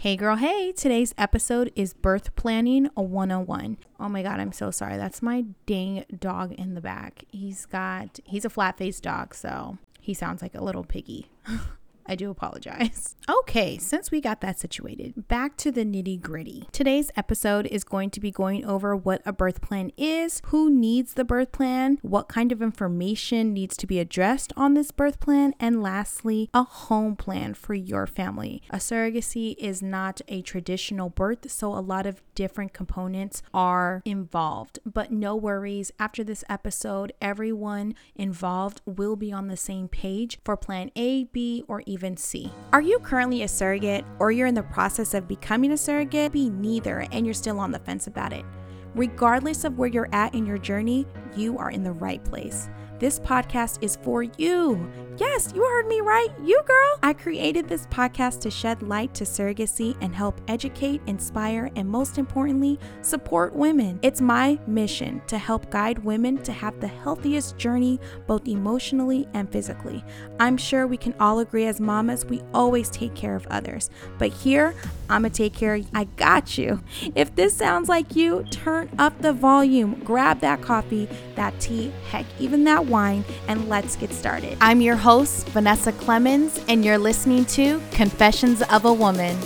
Hey girl, hey, today's episode is Birth Planning 101. Oh my god, I'm so sorry. That's my dang dog in the back. He's got, he's a flat faced dog, so he sounds like a little piggy. I do apologize. Okay, since we got that situated, back to the nitty gritty. Today's episode is going to be going over what a birth plan is, who needs the birth plan, what kind of information needs to be addressed on this birth plan, and lastly, a home plan for your family. A surrogacy is not a traditional birth, so a lot of different components are involved. But no worries, after this episode, everyone involved will be on the same page for plan A, B, or even C. Are you currently a surrogate or you're in the process of becoming a surrogate? Be neither and you're still on the fence about it. Regardless of where you're at in your journey, you are in the right place. This podcast is for you. Yes, you heard me right. You, girl. I created this podcast to shed light to surrogacy and help educate, inspire, and most importantly, support women. It's my mission to help guide women to have the healthiest journey, both emotionally and physically. I'm sure we can all agree as mamas, we always take care of others. But here, I'm gonna take care. I got you. If this sounds like you, turn up the volume, grab that coffee, that tea, heck, even that wine, and let's get started. I'm your host, Vanessa Clemens, and you're listening to Confessions of a Woman.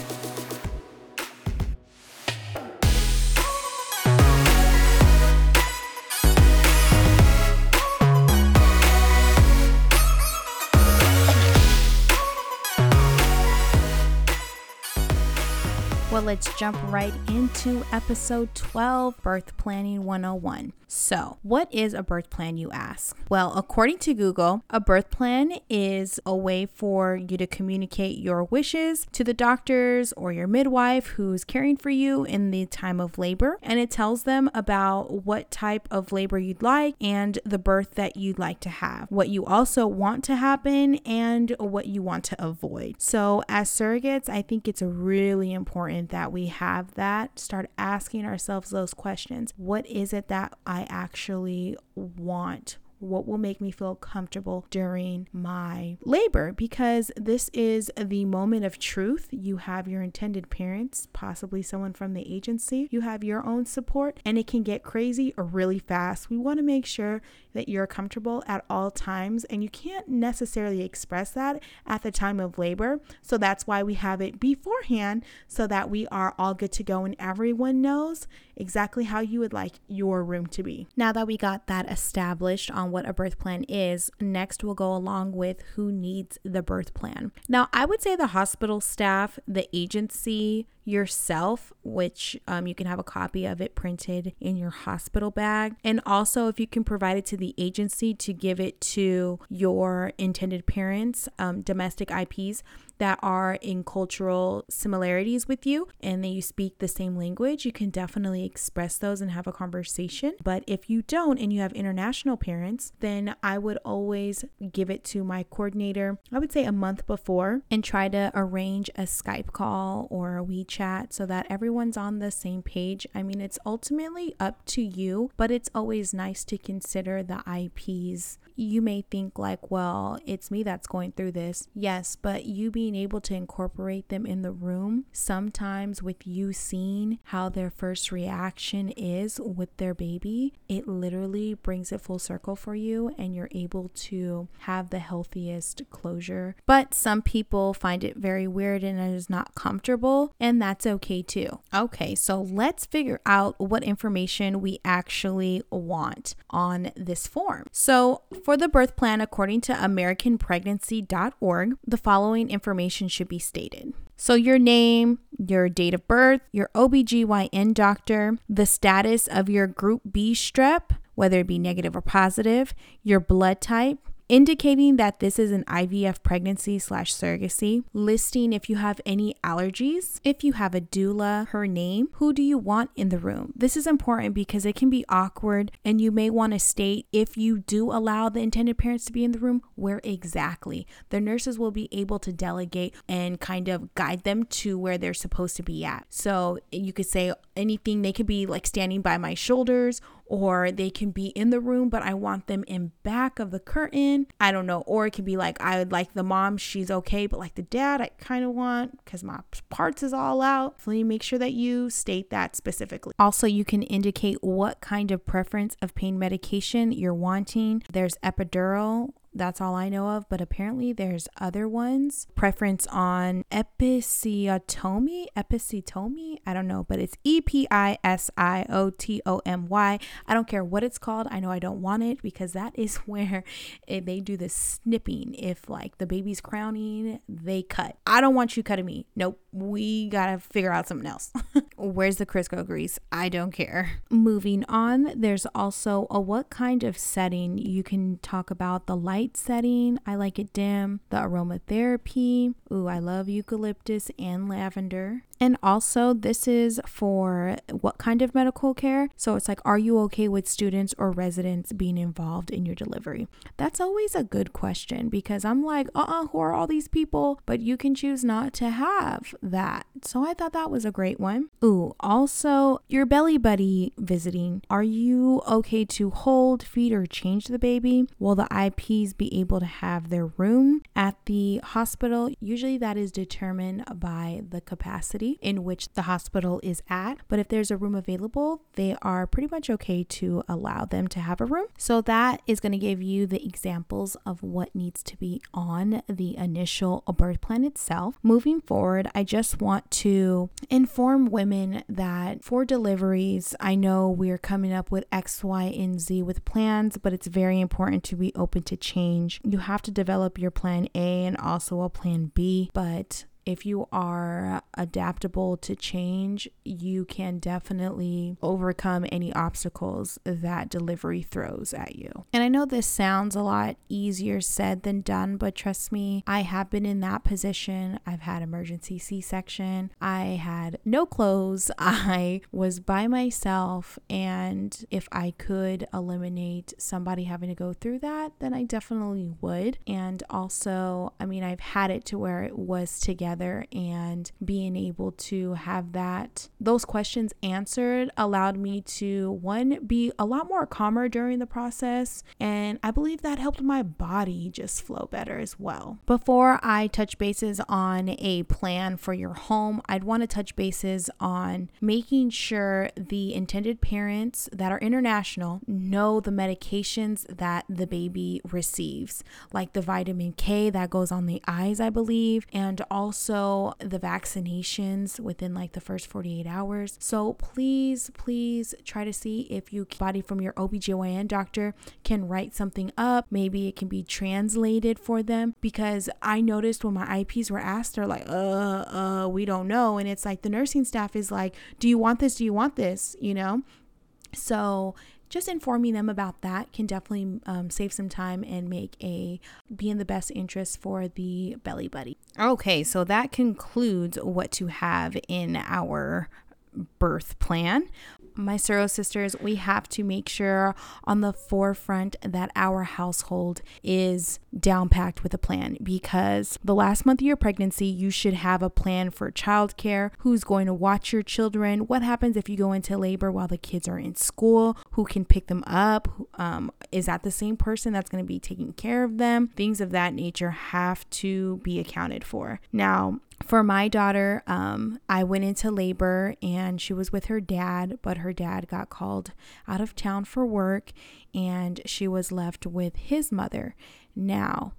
Well, let's jump right into episode 12 Birth Planning 101. So, what is a birth plan, you ask? Well, according to Google, a birth plan is a way for you to communicate your wishes to the doctors or your midwife who's caring for you in the time of labor. And it tells them about what type of labor you'd like and the birth that you'd like to have, what you also want to happen, and what you want to avoid. So, as surrogates, I think it's really important that we have that. Start asking ourselves those questions. What is it that I actually want what will make me feel comfortable during my labor because this is the moment of truth. You have your intended parents, possibly someone from the agency, you have your own support, and it can get crazy or really fast. We want to make sure that you're comfortable at all times, and you can't necessarily express that at the time of labor. So that's why we have it beforehand so that we are all good to go and everyone knows exactly how you would like your room to be. Now that we got that established on what a birth plan is, next we'll go along with who needs the birth plan. Now, I would say the hospital staff, the agency, yourself, which um, you can have a copy of it printed in your hospital bag. And also, if you can provide it to the agency to give it to your intended parents, um, domestic IPs that are in cultural similarities with you and that you speak the same language, you can definitely express those and have a conversation. But if you don't and you have international parents, then I would always give it to my coordinator, I would say a month before, and try to arrange a Skype call or a WeChat chat so that everyone's on the same page. I mean, it's ultimately up to you, but it's always nice to consider the IPs you may think like, well, it's me that's going through this. Yes, but you being able to incorporate them in the room, sometimes with you seeing how their first reaction is with their baby, it literally brings it full circle for you and you're able to have the healthiest closure. But some people find it very weird and it is not comfortable, and that's okay too. Okay, so let's figure out what information we actually want on this form. So, for the birth plan, according to AmericanPregnancy.org, the following information should be stated. So, your name, your date of birth, your OBGYN doctor, the status of your group B strep, whether it be negative or positive, your blood type, indicating that this is an IVF pregnancy slash surrogacy, listing if you have any allergies, if you have a doula, her name, who do you want in the room. This is important because it can be awkward and you may want to state if you do allow the intended parents to be in the room, where exactly. The nurses will be able to delegate and kind of guide them to where they're supposed to be at. So you could say anything, they could be like standing by my shoulders or they can be in the room, but I want them in back of the curtain. I don't know. Or it can be like, I would like the mom, she's okay, but like the dad, I kind of want because my parts is all out. Please make sure that you state that specifically. Also, you can indicate what kind of preference of pain medication you're wanting. There's epidural that's all I know of, but apparently there's other ones. Preference on episiotomy, episiotomy, I don't know, but it's E P I S I O T O M Y. I don't care what it's called. I know I don't want it because that is where they do the snipping. If like the baby's crowning, they cut. I don't want you cutting me. Nope. We got to figure out something else. Where's the Crisco grease? I don't care. Moving on, there's also a what kind of setting you can talk about the light light setting. I like it dim. The aromatherapy. Ooh, I love eucalyptus and lavender. And also, this is for what kind of medical care? So it's like, are you okay with students or residents being involved in your delivery? That's always a good question because I'm like, uh uh-uh, uh who are all these people? But you can choose not to have that. So I thought that was a great one. Ooh, also, your belly buddy visiting. Are you okay to hold, feed, or change the baby? Will the IPs be able to have their room at the hospital? Usually that is determined by the capacity in which the hospital is at. But if there's a room available, they are pretty much okay to allow them to have a room. So that is going to give you the examples of what needs to be on the initial birth plan itself. Moving forward, I just want to inform women that for deliveries, I know we're coming up with X, Y, and Z with plans, but it's very important to be open to change. You have to develop your plan A and also a plan B, but if you are adaptable to change, you can definitely overcome any obstacles that delivery throws at you. And I know this sounds a lot easier said than done, but trust me, I have been in that position. I've had emergency C section, I had no clothes, I was by myself, and if I could eliminate somebody having to go through that, then I definitely would. And also, I mean, I've had it to where it was together together and being able to have that those questions answered allowed me to one be a lot more calmer during the process and I believe that helped my body just flow better as well. Before I touch bases on a plan for your home, I'd want to touch bases on making sure the intended parents that are international know the medications that the baby receives, like the vitamin K that goes on the eyes, I believe, and also also the vaccinations within like the first 48 hours. So please, please try to see if you body from your OBGYN doctor can write something up. Maybe it can be translated for them because I noticed when my IPs were asked, they're like, uh, uh, we don't know. And it's like the nursing staff is like, do you want this? Do you want this? You know? So just informing them about that can definitely um, save some time and make a be in the best interest for the belly buddy. Okay, so that concludes what to have in our birth plan my Surro sisters, we have to make sure on the forefront that our household is down packed with a plan because the last month of your pregnancy, you should have a plan for childcare, who's going to watch your children, what happens if you go into labor while the kids are in school, who can pick them up, um, is that the same person that's going to be taking care of them? Things of that nature have to be accounted for. Now, for my daughter, um, I went into labor and she was with her dad, but her dad got called out of town for work and she was left with his mother. Now,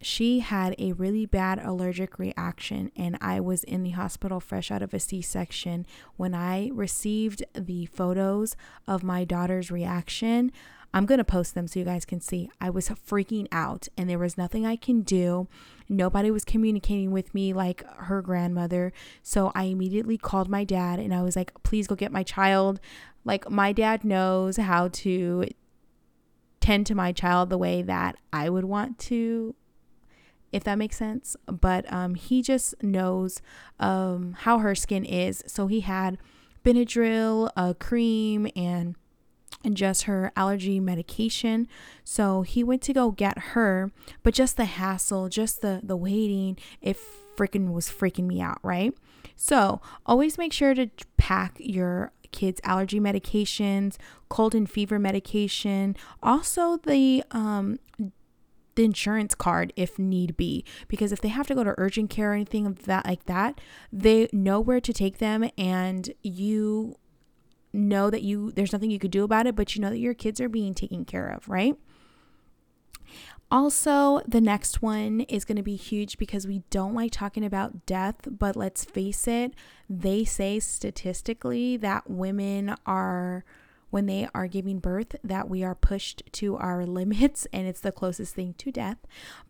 she had a really bad allergic reaction, and I was in the hospital fresh out of a C section. When I received the photos of my daughter's reaction, I'm going to post them so you guys can see. I was freaking out and there was nothing I can do. Nobody was communicating with me like her grandmother. So I immediately called my dad and I was like, please go get my child. Like, my dad knows how to tend to my child the way that I would want to if that makes sense. But um, he just knows um, how her skin is. So he had Benadryl, a cream, and and just her allergy medication. So he went to go get her, but just the hassle, just the the waiting, it freaking was freaking me out, right? So, always make sure to pack your kids' allergy medications, cold and fever medication, also the um, the insurance card if need be. Because if they have to go to urgent care or anything of that like that they know where to take them and you know that you there's nothing you could do about it but you know that your kids are being taken care of right? Also, the next one is going to be huge because we don't like talking about death, but let's face it, they say statistically that women are when they are giving birth that we are pushed to our limits and it's the closest thing to death.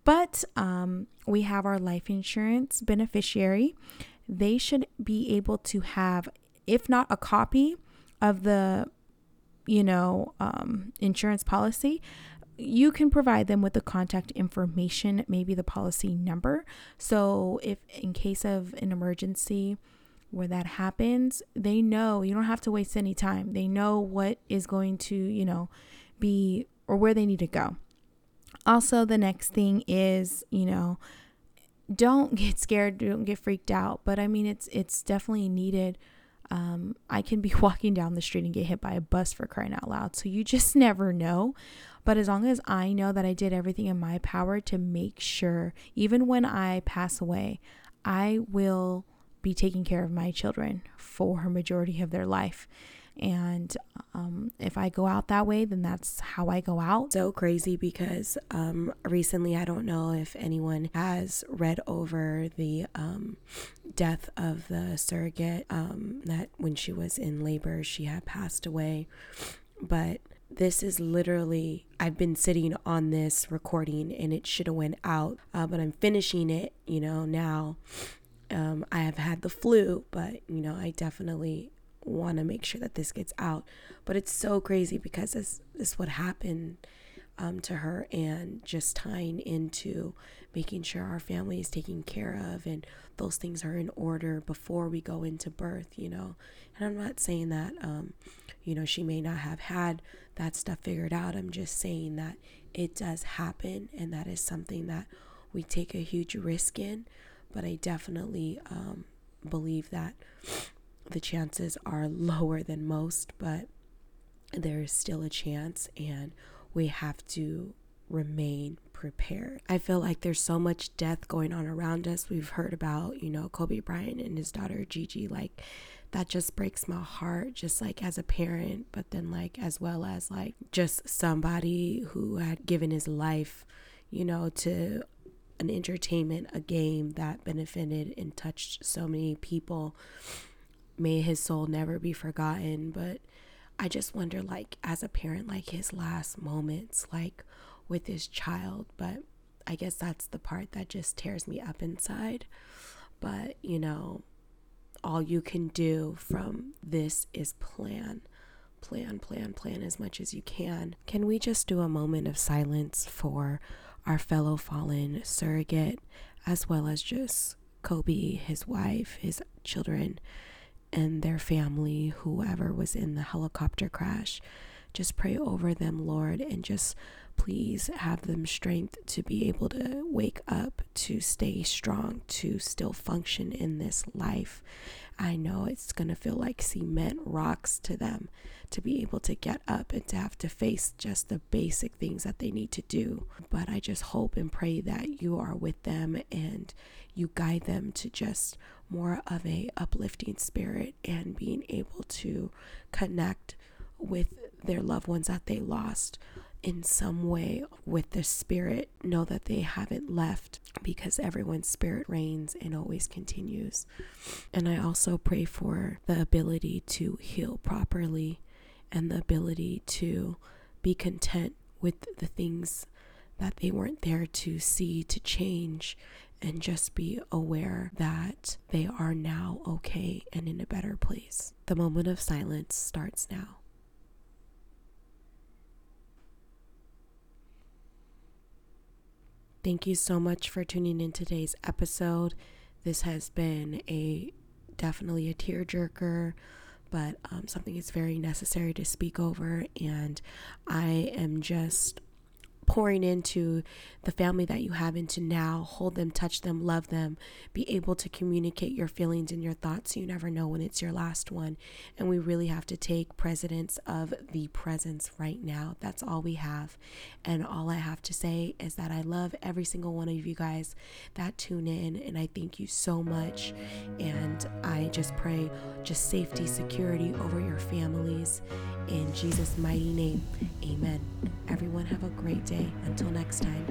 But um, we have our life insurance beneficiary. They should be able to have, if not a copy of the, you know, um, insurance policy, you can provide them with the contact information, maybe the policy number. So, if in case of an emergency where that happens, they know you don't have to waste any time. They know what is going to, you know, be or where they need to go. Also, the next thing is, you know, don't get scared, don't get freaked out. But I mean, it's it's definitely needed. Um, I can be walking down the street and get hit by a bus for crying out loud. So you just never know. But as long as I know that I did everything in my power to make sure, even when I pass away, I will be taking care of my children for a majority of their life. And um, if I go out that way, then that's how I go out. So crazy because um, recently, I don't know if anyone has read over the um, death of the surrogate um, that when she was in labor, she had passed away. But this is literally i've been sitting on this recording and it should have went out uh, but i'm finishing it you know now um, i have had the flu but you know i definitely want to make sure that this gets out but it's so crazy because this, this what happened um, to her and just tying into making sure our family is taken care of and those things are in order before we go into birth you know and i'm not saying that um, you know she may not have had that stuff figured out. I'm just saying that it does happen and that is something that we take a huge risk in. But I definitely um, believe that the chances are lower than most, but there is still a chance and we have to remain prepared. I feel like there's so much death going on around us. We've heard about, you know, Kobe Bryant and his daughter Gigi like that just breaks my heart just like as a parent but then like as well as like just somebody who had given his life you know to an entertainment a game that benefited and touched so many people may his soul never be forgotten but i just wonder like as a parent like his last moments like with his child but i guess that's the part that just tears me up inside but you know all you can do from this is plan. Plan, plan, plan as much as you can. Can we just do a moment of silence for our fellow fallen surrogate, as well as just Kobe, his wife, his children, and their family, whoever was in the helicopter crash? Just pray over them, Lord, and just please have them strength to be able to wake up, to stay strong, to still function in this life. I know it's going to feel like cement rocks to them to be able to get up and to have to face just the basic things that they need to do. But I just hope and pray that you are with them and you guide them to just more of a uplifting spirit and being able to connect with their loved ones that they lost in some way with the spirit know that they haven't left because everyone's spirit reigns and always continues. And I also pray for the ability to heal properly and the ability to be content with the things that they weren't there to see, to change, and just be aware that they are now okay and in a better place. The moment of silence starts now. Thank you so much for tuning in today's episode. This has been a definitely a tearjerker, but um, something is very necessary to speak over. And I am just pouring into the family that you have into now. Hold them, touch them, love them. Be able to communicate your feelings and your thoughts. You never know when it's your last one. And we really have to take precedence of the presence right now. That's all we have. And all I have to say is that I love every single one of you guys that tune in. And I thank you so much. And I just pray just safety, security over your families. In Jesus' mighty name, amen. Everyone have a great day. Until next time.